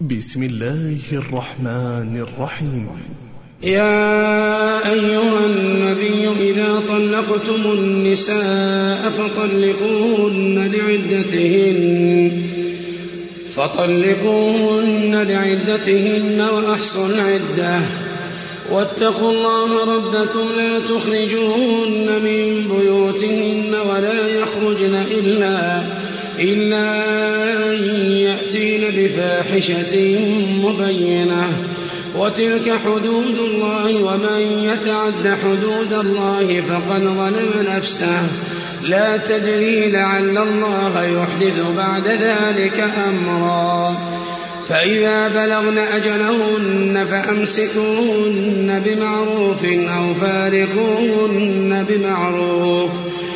بسم الله الرحمن الرحيم. يا أيها النبي إذا طلقتم النساء فطلقوهن لعدتهن فطلقوهن لعدتهن وأحصوا العدة واتقوا الله ربكم لا تخرجوهن من بيوتهن ولا يخرجن إلا إلا أن يأتين بفاحشة مبينة. وتلك حدود الله ومن يتعد حدود الله فقد ظلم نفسه. لا تدري لعل الله يحدث بعد ذلك أمرا. فإذا بلغن أجلهن فأمسكوهن بمعروف أو فارقوهن بمعروف.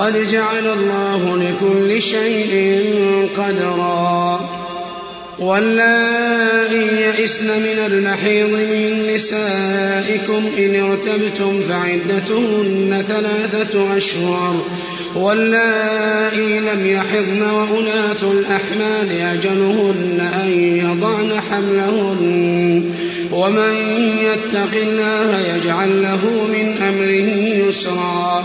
قد جعل الله لكل شيء قدرا. واللائي يئسن من المحيض من نسائكم إن ارتبتم فعدتهن ثلاثة أشهر. واللائي لم يحضن وأولاة الأحمال أجلهن أن يضعن حملهن. ومن يتق الله يجعل له من أمره يسرا.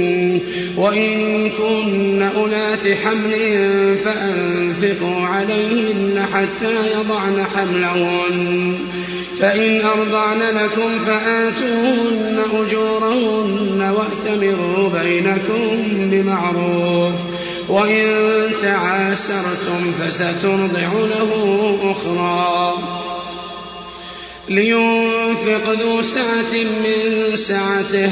وإن كن أولات حمل فأنفقوا عليهن حتى يضعن حملهن. فإن أرضعن لكم فآتوهن أجورهن وأتمروا بينكم بمعروف. وإن تعاسرتم فسترضع له أخرى. لينفق ذو سعة من سعته.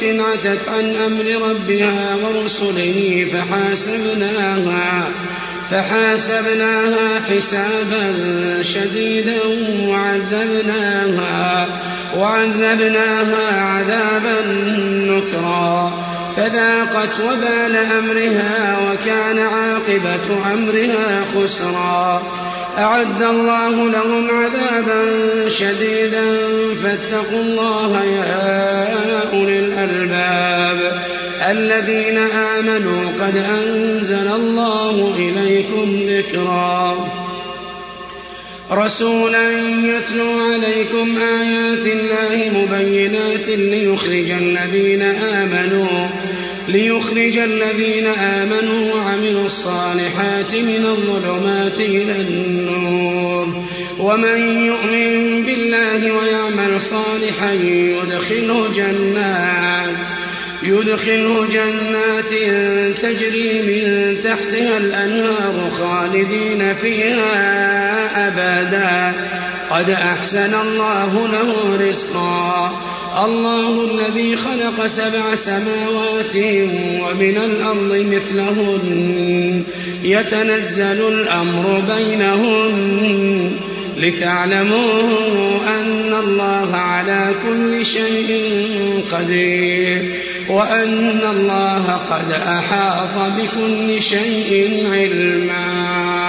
قرية عتت عن أمر ربها ورسله فحاسبناها فحاسبناها حسابا شديدا وعذبناها وعذبناها عذابا نكرا. فذاقت وبال أمرها وكان عاقبة أمرها خسرا. أعد الله لهم عذابا شديدا. فاتقوا الله يا أولي الألباب. الذين آمنوا قد أنزل الله إليكم ذكرا. رسولا يتلو عليكم آيات الله مبينات ليخرج الذين آمنوا. ليخرج الذين آمنوا وعملوا الصالحات من الظلمات إلى النور. ومن يؤمن بالله ويعمل صالحا يدخله جنات يدخله جنات تجري من تحتها الأنهار خالدين فيها أبدا. قد أحسن الله له رزقا. الله الذي خلق سبع سماوات ومن الأرض مثلهن. يتنزل الأمر بينهن. لتعلموا أن الله على كل شيء قدير. وأن الله قد أحاط بكل شيء علما.